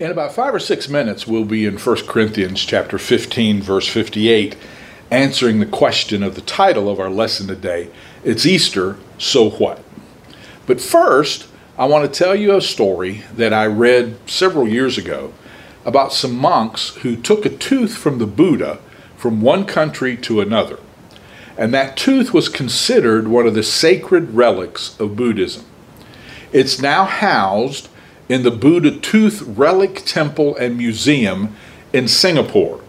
In about five or six minutes, we'll be in 1 Corinthians chapter 15, verse 58, answering the question of the title of our lesson today. It's Easter, so what? But first, I want to tell you a story that I read several years ago about some monks who took a tooth from the Buddha from one country to another. And that tooth was considered one of the sacred relics of Buddhism. It's now housed in the Buddha Tooth Relic Temple and Museum in Singapore.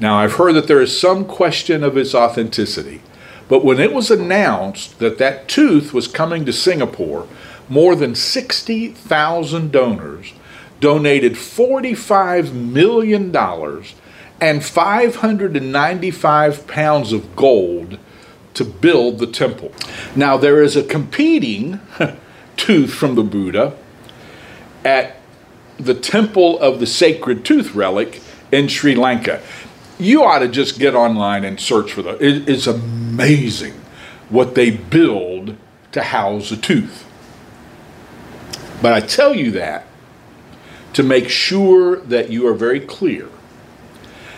Now, I've heard that there is some question of its authenticity, but when it was announced that that tooth was coming to Singapore, more than 60,000 donors donated $45 million and 595 pounds of gold to build the temple. Now, there is a competing tooth from the Buddha at the Temple of the Sacred Tooth Relic in Sri Lanka. You ought to just get online and search for that. It, it's amazing what they build to house a tooth. But I tell you that to make sure that you are very clear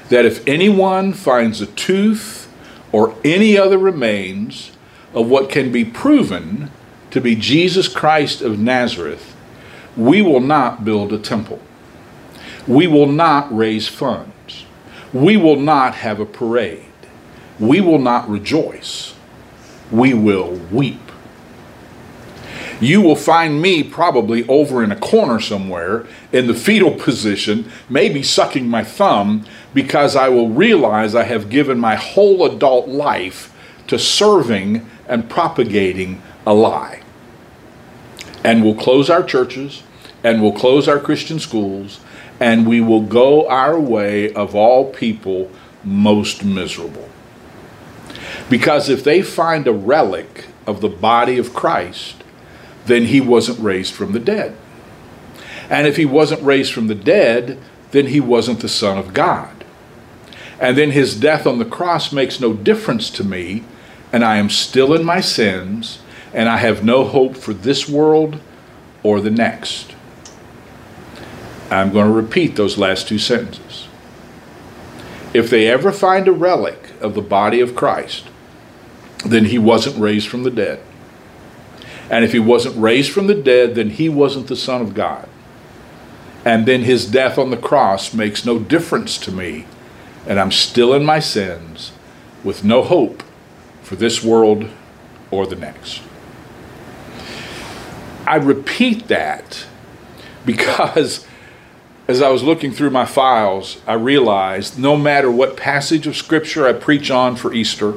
that if anyone finds a tooth or any other remains of what can be proven to be Jesus Christ of Nazareth, we will not build a temple. We will not raise funds. We will not have a parade. We will not rejoice. We will weep. You will find me probably over in a corner somewhere in the fetal position, maybe sucking my thumb, because I will realize I have given my whole adult life to serving and propagating a lie. And we'll close our churches, and we'll close our Christian schools, and we will go our way of all people most miserable. Because if they find a relic of the body of Christ, then he wasn't raised from the dead. And if he wasn't raised from the dead, then he wasn't the Son of God. And then his death on the cross makes no difference to me, and I am still in my sins, and I have no hope for this world or the next. I'm going to repeat those last two sentences. If they ever find a relic of the body of Christ, then he wasn't raised from the dead. And if he wasn't raised from the dead, then he wasn't the Son of God. And then his death on the cross makes no difference to me, and I'm still in my sins with no hope for this world or the next. I repeat that because as I was looking through my files, I realized no matter what passage of Scripture I preach on for Easter,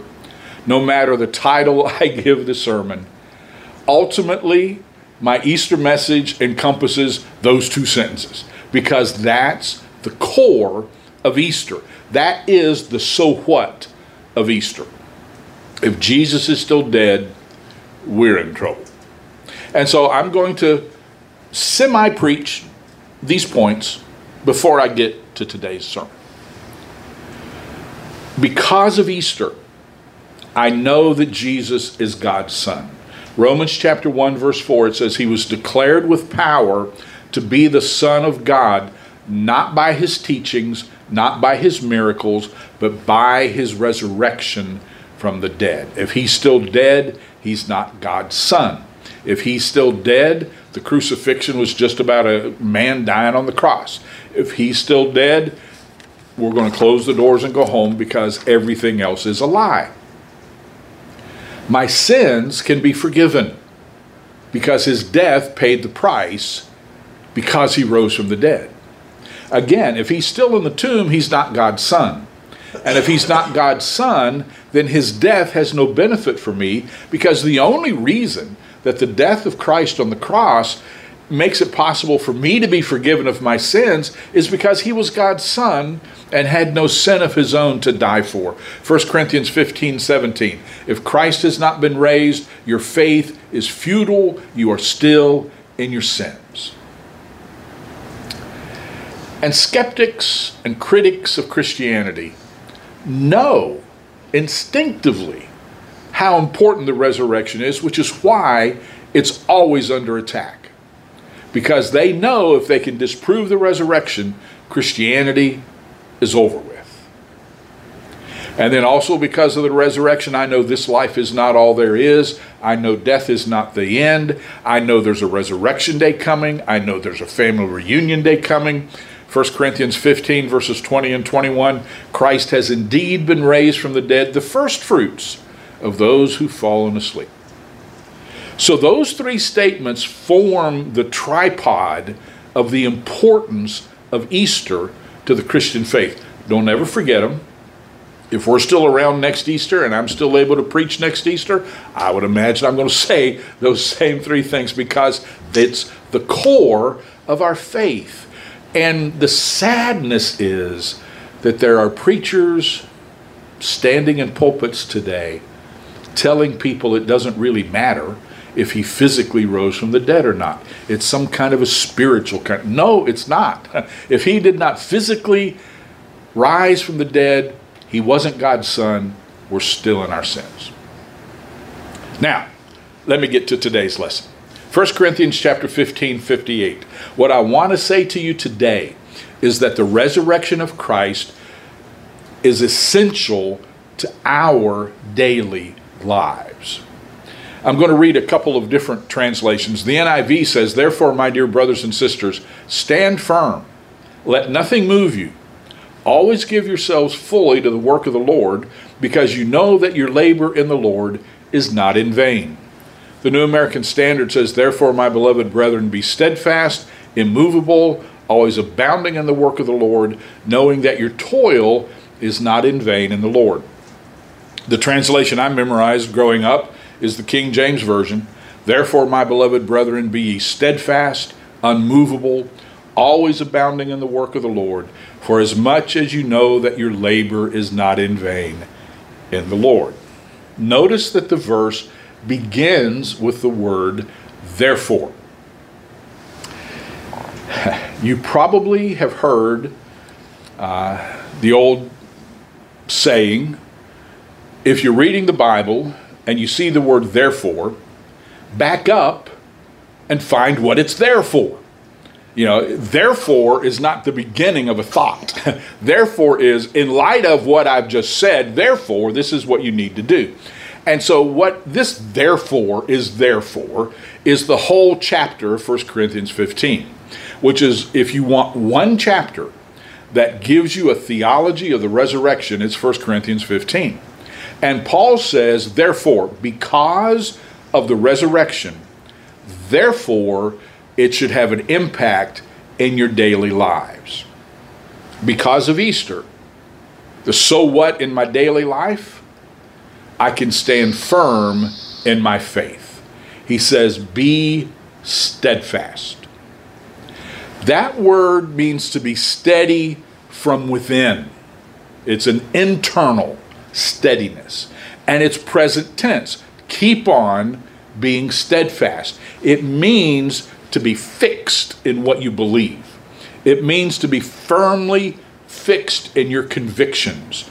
no matter the title I give the sermon, ultimately, my Easter message encompasses those two sentences because that's the core of Easter. That is the so what of Easter. If Jesus is still dead, we're in trouble. And so I'm going to semi preach these points before I get to today's sermon. Because of Easter, I know that Jesus is God's Son. Romans chapter 1, verse 4, it says, He was declared with power to be the Son of God, not by his teachings, not by his miracles, but by his resurrection from the dead. If he's still dead, he's not God's Son. If he's still dead, the crucifixion was just about a man dying on the cross. If he's still dead, we're going to close the doors and go home because everything else is a lie. My sins can be forgiven because his death paid the price because he rose from the dead. Again, if he's still in the tomb, he's not God's son. And if he's not God's son, then his death has no benefit for me because the only reason that the death of Christ on the cross makes it possible for me to be forgiven of my sins is because he was God's son and had no sin of his own to die for. 1 Corinthians 15 17. If Christ has not been raised, your faith is futile, you are still in your sins. And skeptics and critics of Christianity know instinctively how important the resurrection is, which is why it's always under attack. because they know if they can disprove the resurrection, Christianity is over with. And then also because of the resurrection, I know this life is not all there is. I know death is not the end. I know there's a resurrection day coming. I know there's a family reunion day coming. 1 Corinthians 15, verses 20 and 21 Christ has indeed been raised from the dead, the first fruits of those who've fallen asleep. So, those three statements form the tripod of the importance of Easter to the Christian faith. Don't ever forget them if we're still around next Easter and I'm still able to preach next Easter, I would imagine I'm going to say those same three things because it's the core of our faith. And the sadness is that there are preachers standing in pulpits today telling people it doesn't really matter if he physically rose from the dead or not. It's some kind of a spiritual kind. No, it's not. If he did not physically rise from the dead, he wasn't God's son. We're still in our sins. Now, let me get to today's lesson. 1 Corinthians chapter 15, 58. What I want to say to you today is that the resurrection of Christ is essential to our daily lives. I'm going to read a couple of different translations. The NIV says, Therefore, my dear brothers and sisters, stand firm. Let nothing move you. Always give yourselves fully to the work of the Lord, because you know that your labor in the Lord is not in vain. The New American Standard says, Therefore, my beloved brethren, be steadfast, immovable, always abounding in the work of the Lord, knowing that your toil is not in vain in the Lord. The translation I memorized growing up is the King James Version. Therefore, my beloved brethren, be ye steadfast, unmovable, always abounding in the work of the Lord, for as much as you know that your labor is not in vain in the Lord. Notice that the verse begins with the word therefore. You probably have heard uh, the old saying if you're reading the Bible and you see the word therefore, back up and find what it's there for. You know, therefore is not the beginning of a thought. therefore is, in light of what I've just said, therefore, this is what you need to do. And so, what this therefore is therefore is the whole chapter of 1 Corinthians 15, which is if you want one chapter that gives you a theology of the resurrection, it's 1 Corinthians 15. And Paul says, therefore, because of the resurrection, therefore, it should have an impact in your daily lives. Because of Easter, the so what in my daily life, I can stand firm in my faith. He says, be steadfast. That word means to be steady from within. It's an internal steadiness. And it's present tense. Keep on being steadfast. It means to be fixed in what you believe. It means to be firmly fixed in your convictions,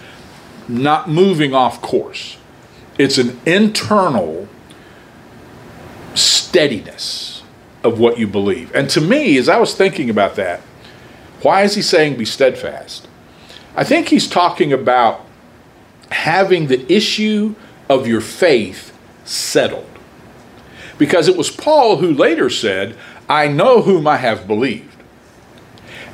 not moving off course. It's an internal steadiness of what you believe. And to me, as I was thinking about that, why is he saying be steadfast? I think he's talking about having the issue of your faith settled. Because it was Paul who later said, I know whom I have believed.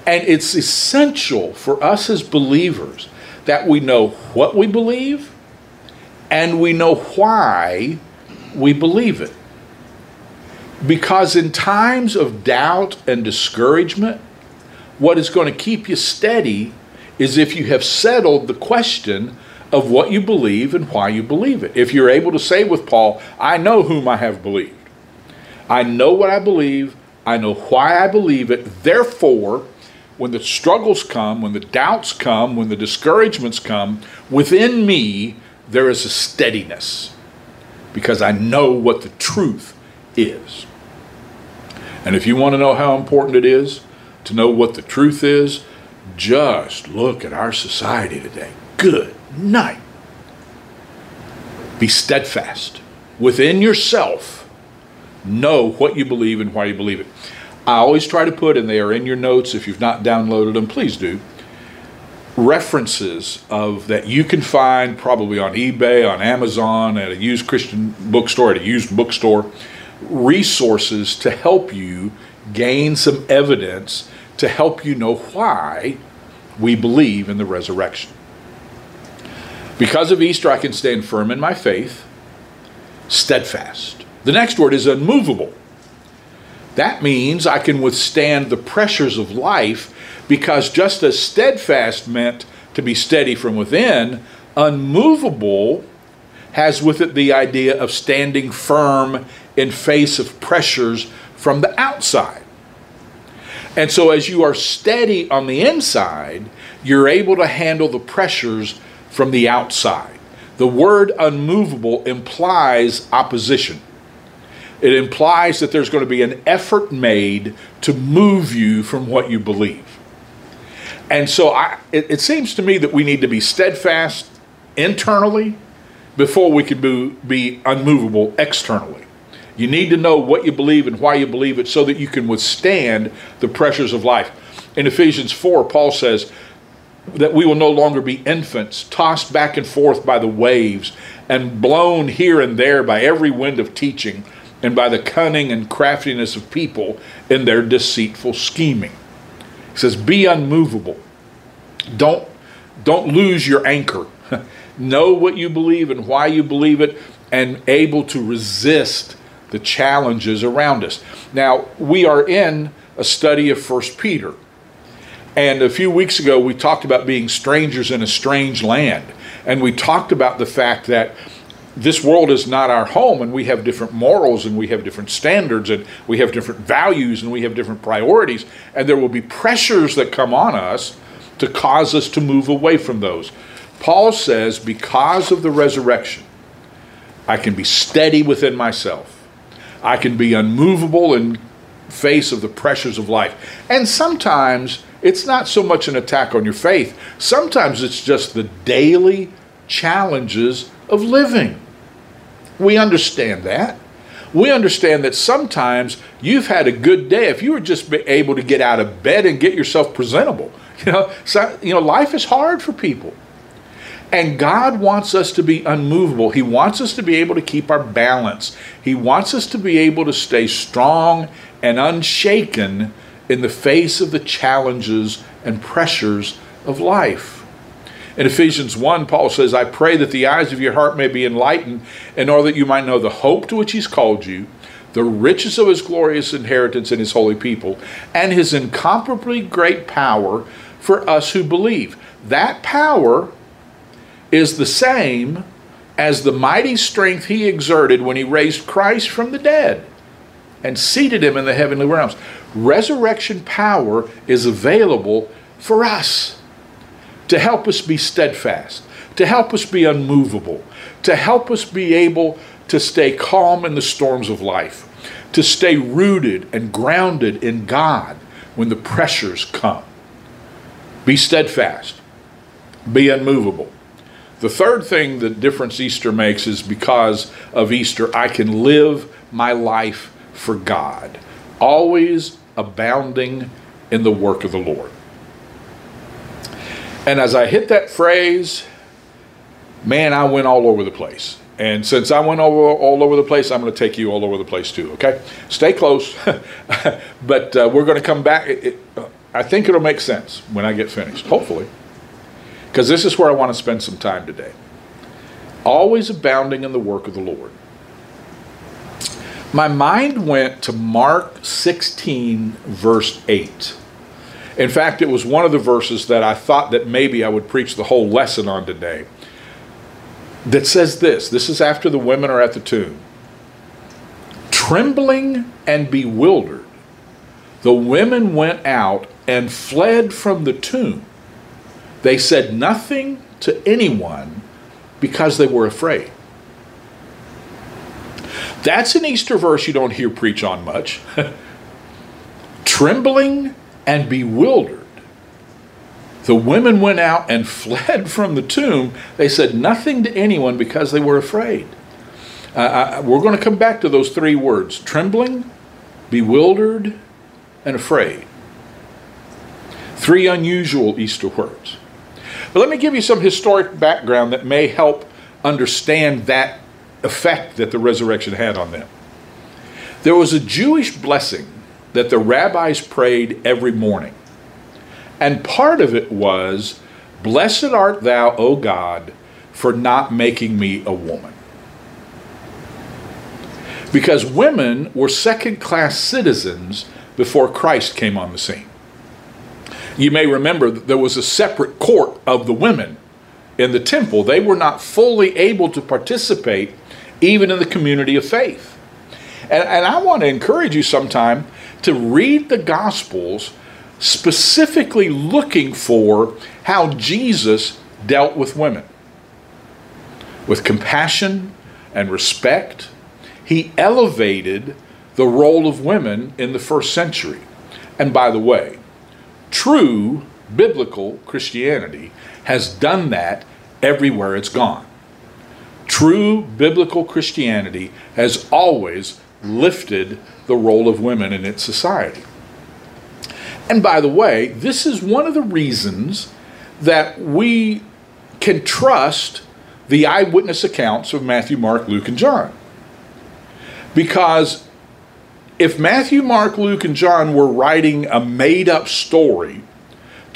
And it's essential for us as believers that we know what we believe and we know why we believe it. Because in times of doubt and discouragement, what is going to keep you steady is if you have settled the question of what you believe and why you believe it. If you're able to say with Paul, I know whom I have believed. I know what I believe. I know why I believe it. Therefore, when the struggles come, when the doubts come, when the discouragements come, within me, there is a steadiness because I know what the truth is. And if you want to know how important it is to know what the truth is, just look at our society today. Good night. Be steadfast within yourself. Know what you believe and why you believe it. I always try to put, and they are in your notes if you've not downloaded them, please do, references of that you can find probably on eBay, on Amazon, at a used Christian bookstore, at a used bookstore, resources to help you gain some evidence to help you know why we believe in the resurrection. Because of Easter, I can stand firm in my faith, steadfast. The next word is unmovable. That means I can withstand the pressures of life because just as steadfast meant to be steady from within, unmovable has with it the idea of standing firm in face of pressures from the outside. And so, as you are steady on the inside, you're able to handle the pressures from the outside. The word unmovable implies opposition. It implies that there's going to be an effort made to move you from what you believe. And so I, it, it seems to me that we need to be steadfast internally before we can be, be unmovable externally. You need to know what you believe and why you believe it so that you can withstand the pressures of life. In Ephesians 4, Paul says that we will no longer be infants, tossed back and forth by the waves and blown here and there by every wind of teaching and by the cunning and craftiness of people in their deceitful scheming. He says, Be unmovable. Don't, don't lose your anchor. know what you believe and why you believe it, and able to resist the challenges around us. Now, we are in a study of First Peter. And a few weeks ago, we talked about being strangers in a strange land. And we talked about the fact that this world is not our home and we have different morals and we have different standards and we have different values and we have different priorities. And there will be pressures that come on us to cause us to move away from those. Paul says because of the resurrection i can be steady within myself. I can be unmovable in face of the pressures of life. And sometimes it's not so much an attack on your faith sometimes it's just the daily challenges of living we understand that. We understand that sometimes you've had a good day if you were just able to get out of bed and get yourself presentable. You know, so, you know, life is hard for people. And God wants us to be unmovable. He wants us to be able to keep our balance. He wants us to be able to stay strong and unshaken in the face of the challenges and pressures of life. In Ephesians 1, Paul says, I pray that the eyes of your heart may be enlightened, in order that you might know the hope to which he's called you, the riches of his glorious inheritance in his holy people, and his incomparably great power for us who believe. That power is the same as the mighty strength he exerted when he raised Christ from the dead and seated him in the heavenly realms. Resurrection power is available for us to help us be steadfast, to help us be unmovable, to help us be able to stay calm in the storms of life, to stay rooted and grounded in God when the pressures come. Be steadfast, be unmovable. The third thing that difference Easter makes is because of Easter, I can live my life for God, always abounding in the work of the Lord. And as I hit that phrase, man, I went all over the place. And since I went over, all over the place, I'm going to take you all over the place too, okay? Stay close. but uh, we're going to come back. It, it, uh, I think it'll make sense when I get finished, hopefully. Because this is where I want to spend some time today. Always abounding in the work of the Lord. My mind went to Mark 16, verse 8. In fact, it was one of the verses that I thought that maybe I would preach the whole lesson on today. That says this this is after the women are at the tomb. Trembling and bewildered, the women went out and fled from the tomb. They said nothing to anyone because they were afraid. That's an Easter verse you don't hear preach on much. Trembling and bewildered. The women went out and fled from the tomb. They said nothing to anyone because they were afraid. Uh, I, we're going to come back to those three words trembling, bewildered, and afraid. Three unusual Easter words. But let me give you some historic background that may help understand that effect that the resurrection had on them. There was a Jewish blessing that the rabbis prayed every morning. And part of it was, Blessed art thou, O God, for not making me a woman. Because women were second class citizens before Christ came on the scene. You may remember that there was a separate court of the women in the temple. They were not fully able to participate even in the community of faith. And, and I want to encourage you sometime to read the Gospels specifically looking for how Jesus dealt with women. With compassion and respect, he elevated the role of women in the first century. And by the way, true biblical Christianity has done that everywhere it's gone. True biblical Christianity has always lifted the role of women in its society. And by the way, this is one of the reasons that we can trust the eyewitness accounts of Matthew, Mark, Luke, and John. Because if Matthew, Mark, Luke, and John were writing a made up story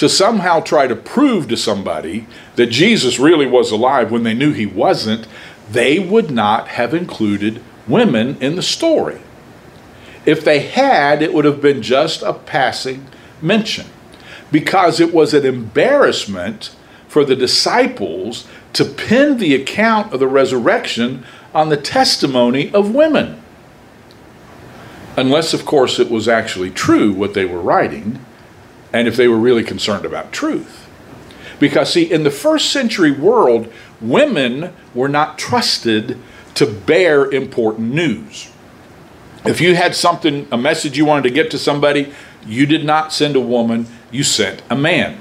to somehow try to prove to somebody that Jesus really was alive when they knew he wasn't, they would not have included women in the story. If they had, it would have been just a passing mention because it was an embarrassment for the disciples to pin the account of the resurrection on the testimony of women. Unless, of course, it was actually true what they were writing, and if they were really concerned about truth. Because, see, in the first century world, women were not trusted to bear important news. If you had something, a message you wanted to get to somebody, you did not send a woman, you sent a man.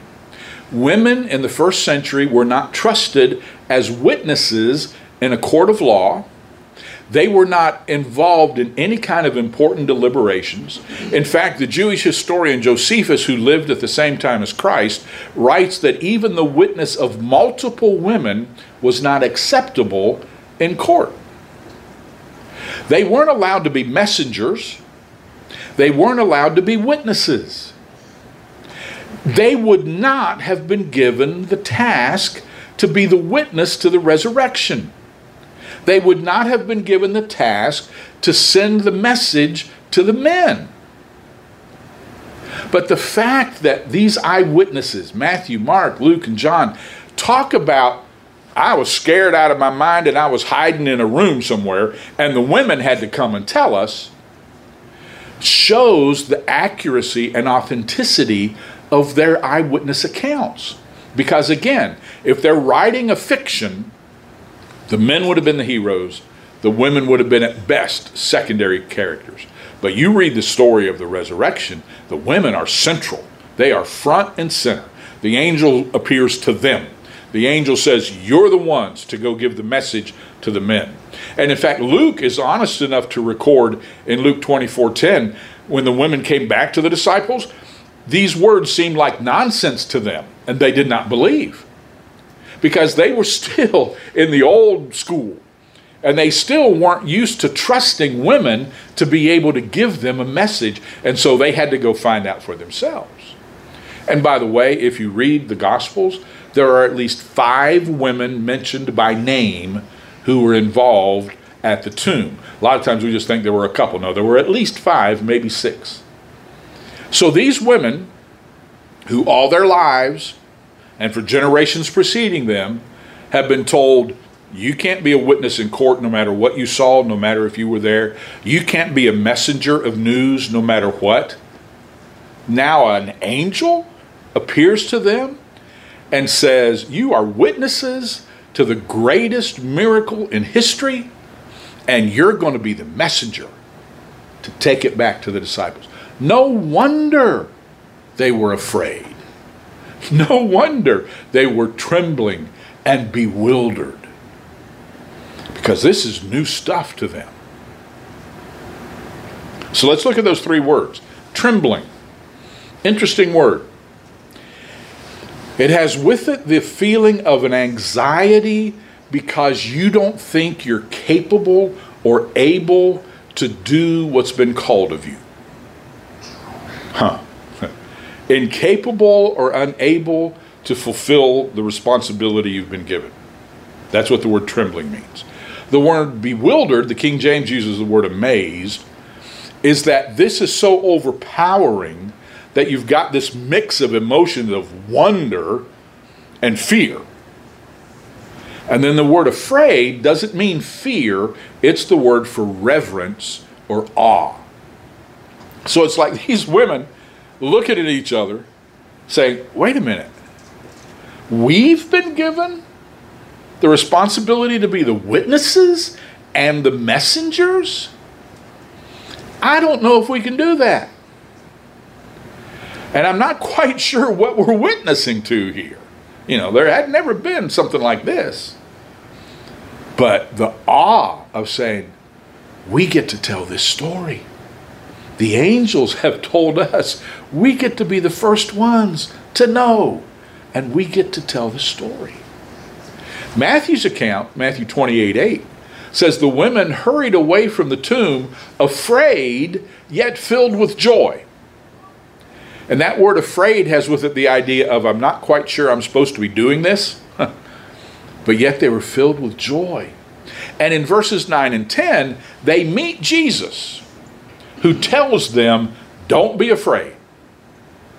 Women in the first century were not trusted as witnesses in a court of law. They were not involved in any kind of important deliberations. In fact, the Jewish historian Josephus, who lived at the same time as Christ, writes that even the witness of multiple women was not acceptable in court. They weren't allowed to be messengers, they weren't allowed to be witnesses. They would not have been given the task to be the witness to the resurrection. They would not have been given the task to send the message to the men. But the fact that these eyewitnesses, Matthew, Mark, Luke, and John, talk about I was scared out of my mind and I was hiding in a room somewhere, and the women had to come and tell us, shows the accuracy and authenticity of their eyewitness accounts. Because again, if they're writing a fiction, the men would have been the heroes, the women would have been at best secondary characters. But you read the story of the resurrection, the women are central, they are front and center. The angel appears to them the angel says, You're the ones to go give the message to the men. And in fact, Luke is honest enough to record in Luke 24 10, when the women came back to the disciples, these words seemed like nonsense to them, and they did not believe. Because they were still in the old school, and they still weren't used to trusting women to be able to give them a message, and so they had to go find out for themselves. And by the way, if you read the Gospels, there are at least five women mentioned by name who were involved at the tomb. A lot of times we just think there were a couple. No, there were at least five, maybe six. So these women, who all their lives and for generations preceding them have been told, you can't be a witness in court no matter what you saw, no matter if you were there. You can't be a messenger of news no matter what. Now, an angel appears to them and says, You are witnesses to the greatest miracle in history, and you're going to be the messenger to take it back to the disciples. No wonder they were afraid. No wonder they were trembling and bewildered. Because this is new stuff to them. So let's look at those three words trembling. Interesting word. It has with it the feeling of an anxiety because you don't think you're capable or able to do what's been called of you. Huh. Incapable or unable to fulfill the responsibility you've been given. That's what the word trembling means. The word bewildered, the King James uses the word amazed, is that this is so overpowering that you've got this mix of emotions of wonder and fear. And then the word afraid doesn't mean fear, it's the word for reverence or awe. So it's like these women looking at each other saying, wait a minute, we've been given the responsibility to be the witnesses and the messengers? I don't know if we can do that. And I'm not quite sure what we're witnessing to here. You know, there had never been something like this. But the awe of saying, we get to tell this story. The angels have told us we get to be the first ones to know, and we get to tell the story. Matthew's account, Matthew 28 8, says the women hurried away from the tomb, afraid, yet filled with joy. And that word afraid has with it the idea of, I'm not quite sure I'm supposed to be doing this, but yet they were filled with joy. And in verses 9 and 10, they meet Jesus, who tells them, Don't be afraid.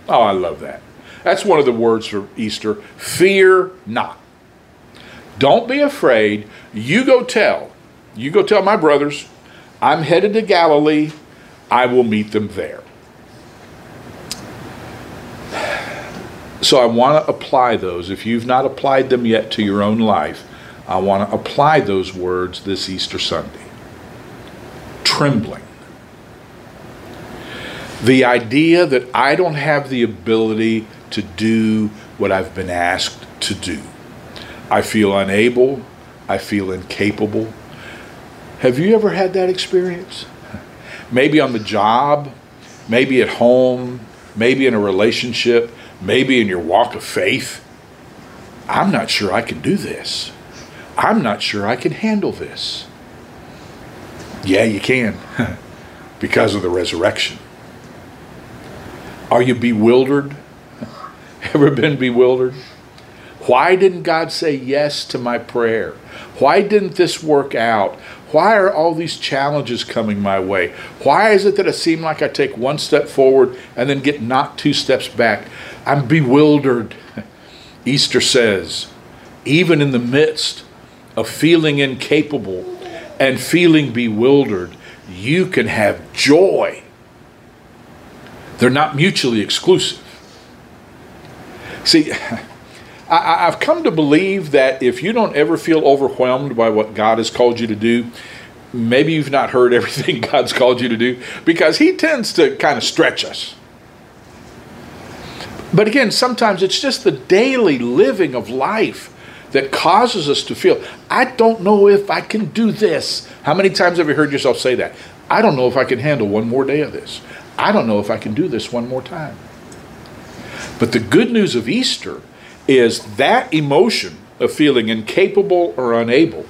Oh, I love that. That's one of the words for Easter fear not. Don't be afraid. You go tell. You go tell my brothers, I'm headed to Galilee. I will meet them there. So I want to apply those. If you've not applied them yet to your own life, I want to apply those words this Easter Sunday. Trembling. The idea that I don't have the ability to do what I've been asked to do. I feel unable. I feel incapable. Have you ever had that experience? Maybe on the job, maybe at home, maybe in a relationship maybe in your walk of faith, I'm not sure I can do this. I'm not sure I can handle this. Yeah, you can, because of the resurrection. Are you bewildered? Ever been bewildered? Why didn't God say yes to my prayer? Why didn't this work out? Why are all these challenges coming my way? Why is it that it seems like I take one step forward and then get knocked two steps back? I'm bewildered. Easter says, even in the midst of feeling incapable and feeling bewildered, you can have joy. They're not mutually exclusive. See, I, have come to believe that if you don't ever feel overwhelmed by what God has called you to do, maybe you've not heard everything God's called you to do because He tends to kind of stretch us. But again, sometimes it's just the daily living of life that causes us to feel, I don't know if I can do this. How many times have you heard yourself say that? I don't know if I can handle one more day of this. I don't know if I can do this one more time. But the good news of Easter is that emotion of feeling incapable or unable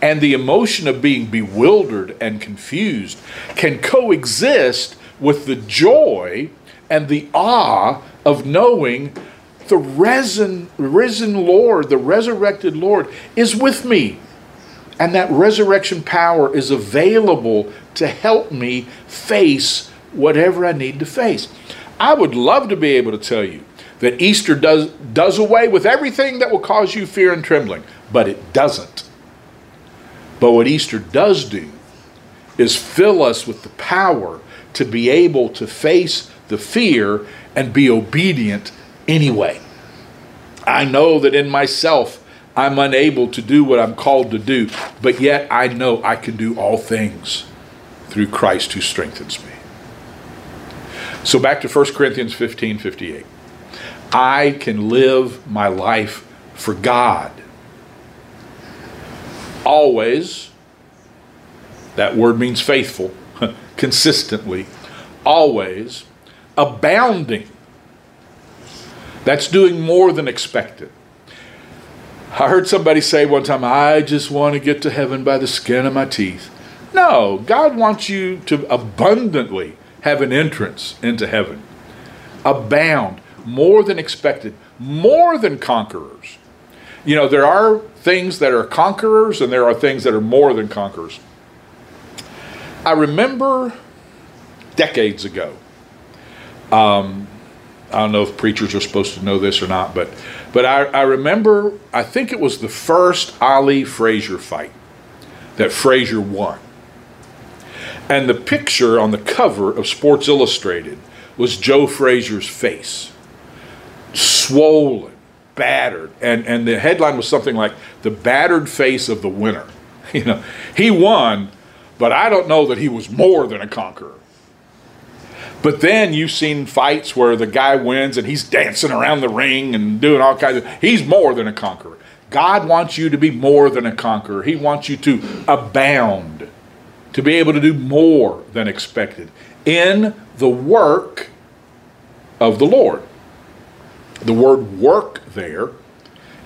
and the emotion of being bewildered and confused can coexist with the joy and the awe of knowing the risen, risen Lord, the resurrected Lord, is with me. And that resurrection power is available to help me face whatever I need to face. I would love to be able to tell you that Easter does, does away with everything that will cause you fear and trembling, but it doesn't. But what Easter does do is fill us with the power to be able to face the fear and be obedient anyway. I know that in myself I'm unable to do what I'm called to do, but yet I know I can do all things through Christ who strengthens me. So back to 1 Corinthians 15 58. I can live my life for God. Always, that word means faithful, consistently, always abounding That's doing more than expected. I heard somebody say one time, I just want to get to heaven by the skin of my teeth. No, God wants you to abundantly have an entrance into heaven, abound, more than expected, more than conquerors. You know, there are things that are conquerors and there are things that are more than conquerors. I remember decades ago, um, I don't know if preachers are supposed to know this or not, but but I, I remember I think it was the first Ali Frazier fight that Frazier won. And the picture on the cover of Sports Illustrated was Joe Frazier's face. Swollen, battered. And and the headline was something like the battered face of the winner. You know, he won, but I don't know that he was more than a conqueror. But then you've seen fights where the guy wins and he's dancing around the ring and doing all kinds of he's more than a conqueror. God wants you to be more than a conqueror. He wants you to abound, to be able to do more than expected in the work of the Lord. The word work there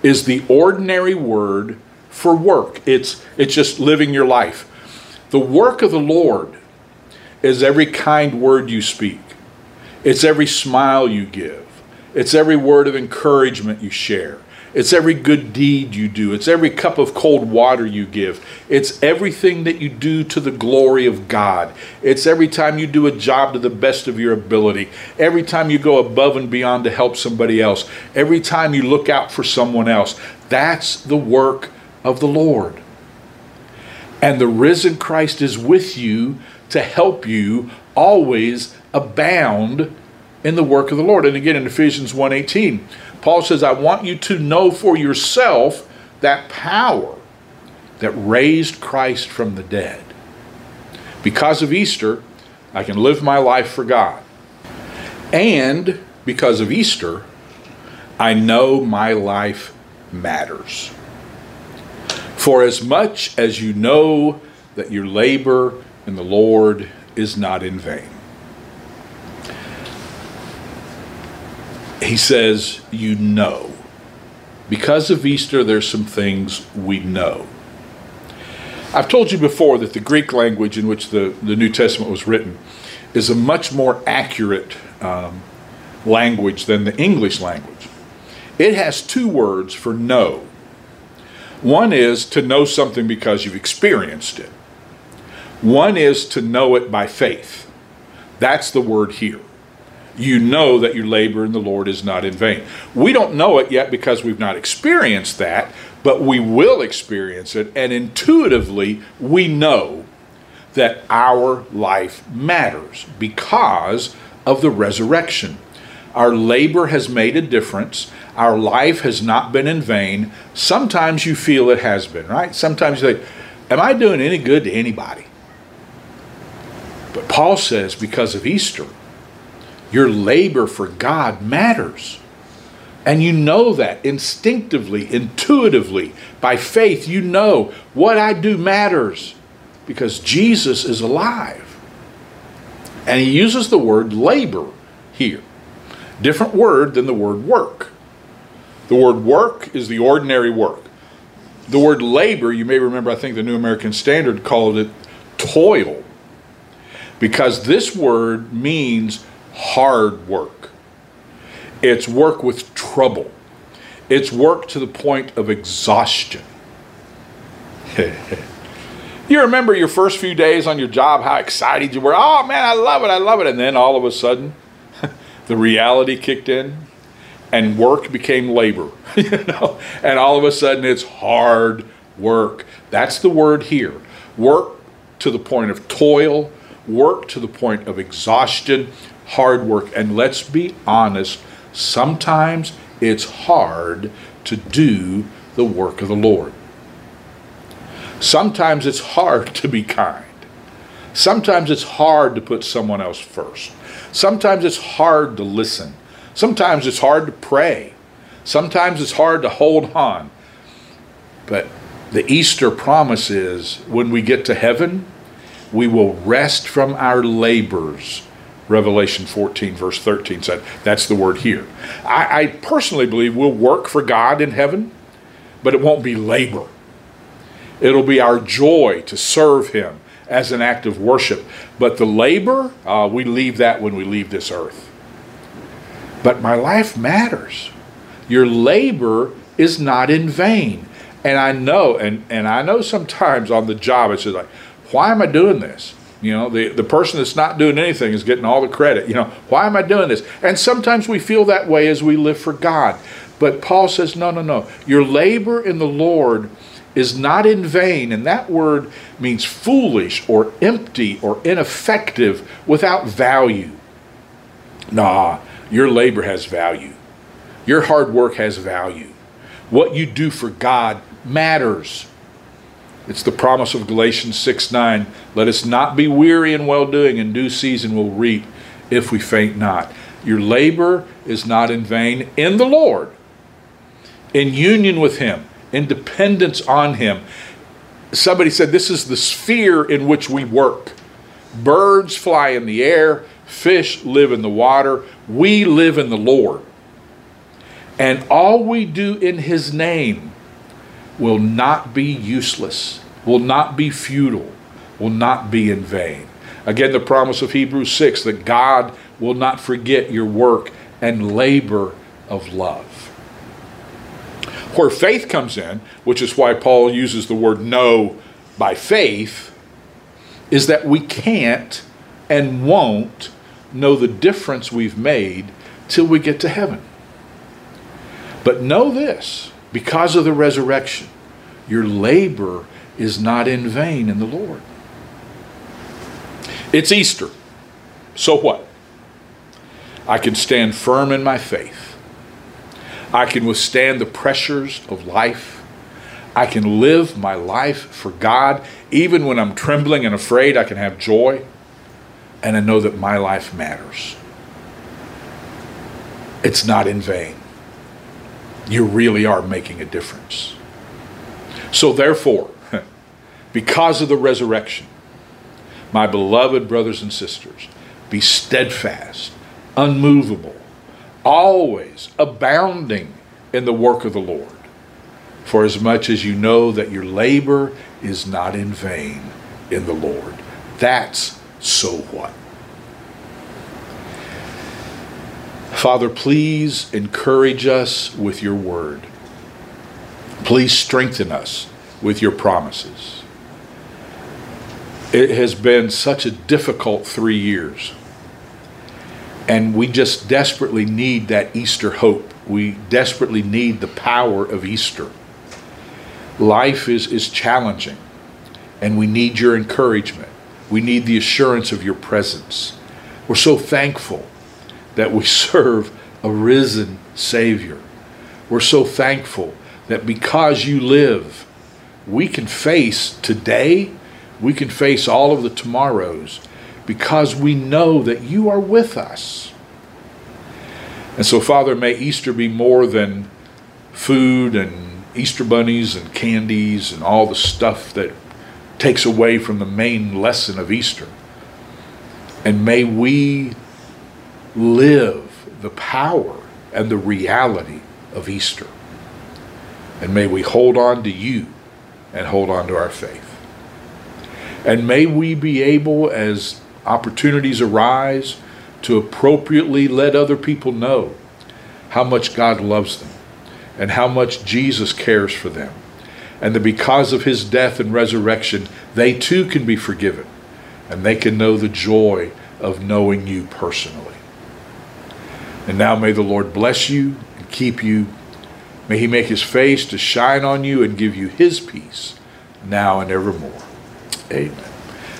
is the ordinary word for work. It's it's just living your life. The work of the Lord is every kind word you speak. It's every smile you give. It's every word of encouragement you share. It's every good deed you do. It's every cup of cold water you give. It's everything that you do to the glory of God. It's every time you do a job to the best of your ability. Every time you go above and beyond to help somebody else. Every time you look out for someone else. That's the work of the Lord. And the risen Christ is with you to help you always abound in the work of the Lord. And again in Ephesians 1:18, Paul says, "I want you to know for yourself that power that raised Christ from the dead. Because of Easter, I can live my life for God. And because of Easter, I know my life matters. For as much as you know that your labor in the Lord is not in vain. He says, You know. Because of Easter, there's some things we know. I've told you before that the Greek language in which the, the New Testament was written is a much more accurate um, language than the English language. It has two words for know. One is to know something because you've experienced it. One is to know it by faith. That's the word here. You know that your labor in the Lord is not in vain. We don't know it yet because we've not experienced that, but we will experience it, and intuitively we know that our life matters because of the resurrection. Our labor has made a difference. Our life has not been in vain. Sometimes you feel it has been, right? Sometimes you say, Am I doing any good to anybody? But Paul says because of Easter, your labor for God matters. And you know that instinctively, intuitively, by faith, you know what I do matters because Jesus is alive. And he uses the word labor here. Different word than the word work. The word work is the ordinary work. The word labor, you may remember, I think the New American Standard called it toil because this word means hard work. It's work with trouble. It's work to the point of exhaustion. you remember your first few days on your job, how excited you were. Oh man, I love it, I love it. And then all of a sudden, the reality kicked in and work became labor. you know? And all of a sudden it's hard work. That's the word here. Work to the point of toil, work to the point of exhaustion, hard work. And let's be honest, sometimes it's hard to do the work of the Lord. Sometimes it's hard to be kind. Sometimes it's hard to put someone else first. Sometimes it's hard to listen. Sometimes it's hard to pray. Sometimes it's hard to hold on. But the Easter promise is when we get to heaven, we will rest from our labors, Revelation 14, verse 13 said. That's the word here. I, I personally believe we'll work for God in heaven, but it won't be labor. It'll be our joy to serve Him as an act of worship. But the labor, uh, we leave that when we leave this earth. But my life matters. Your labor is not in vain. And I know, and, and I know sometimes on the job, it's just like, why am I doing this? You know, the, the person that's not doing anything is getting all the credit. You know, why am I doing this? And sometimes we feel that way as we live for God. But Paul says, no, no, no. Your labor in the Lord is not in vain. And that word means foolish or empty or ineffective without value. Nah, your labor has value. Your hard work has value. What you do for God matters. It's the promise of Galatians 6 9. Let us not be weary in well doing, in due season we'll reap if we faint not. Your labor is not in vain in the Lord, in union with Him, in dependence on Him. Somebody said this is the sphere in which we work. Birds fly in the air, fish live in the water. We live in the Lord. And all we do in His name will not be useless, will not be futile, will not be in vain. Again, the promise of Hebrews 6 that God will not forget your work and labor of love. Where faith comes in, which is why Paul uses the word know by faith, is that we can't and won't know the difference we've made till we get to heaven. But know this because of the resurrection, your labor is not in vain in the Lord. It's Easter. So what? I can stand firm in my faith. I can withstand the pressures of life. I can live my life for God. Even when I'm trembling and afraid, I can have joy. And I know that my life matters. It's not in vain you really are making a difference. So, therefore, because of the resurrection, my beloved brothers and sisters, be steadfast, unmovable, always abounding in the work of the Lord, for as much as you know that your labor is not in vain in the Lord. That's so what. Father, please encourage us with your word. Please strengthen us with your promises. It has been such a difficult three years. And we just desperately need that Easter hope. We desperately need the power of Easter. Life is, is challenging, and we need your encouragement. We need the assurance of your presence. We're so thankful that we serve a risen Savior. We're so thankful that because you live, we can face today, we can face all of the tomorrows because we know that you are with us. And so, Father, may Easter be more than food and Easter bunnies and candies and all the stuff that takes away from the main lesson of Easter. And may we live the power and the reality of Easter. And may we hold on to you and hold on to our faith. And may we be able, as opportunities arise, to appropriately let other people know how much God loves them and how much Jesus cares for them. And that because of his death and resurrection, they too can be forgiven and they can know the joy of knowing you personally. And now may the Lord bless you and keep you. May he make his face to shine on you and give you his peace now and evermore. Amen.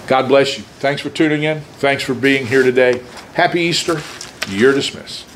God bless you. Thanks for tuning in. Thanks for being here today. Happy Easter. You're dismissed.